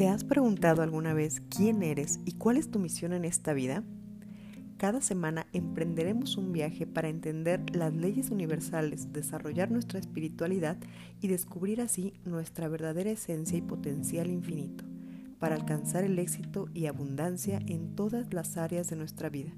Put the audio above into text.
¿Te has preguntado alguna vez quién eres y cuál es tu misión en esta vida? Cada semana emprenderemos un viaje para entender las leyes universales, desarrollar nuestra espiritualidad y descubrir así nuestra verdadera esencia y potencial infinito, para alcanzar el éxito y abundancia en todas las áreas de nuestra vida.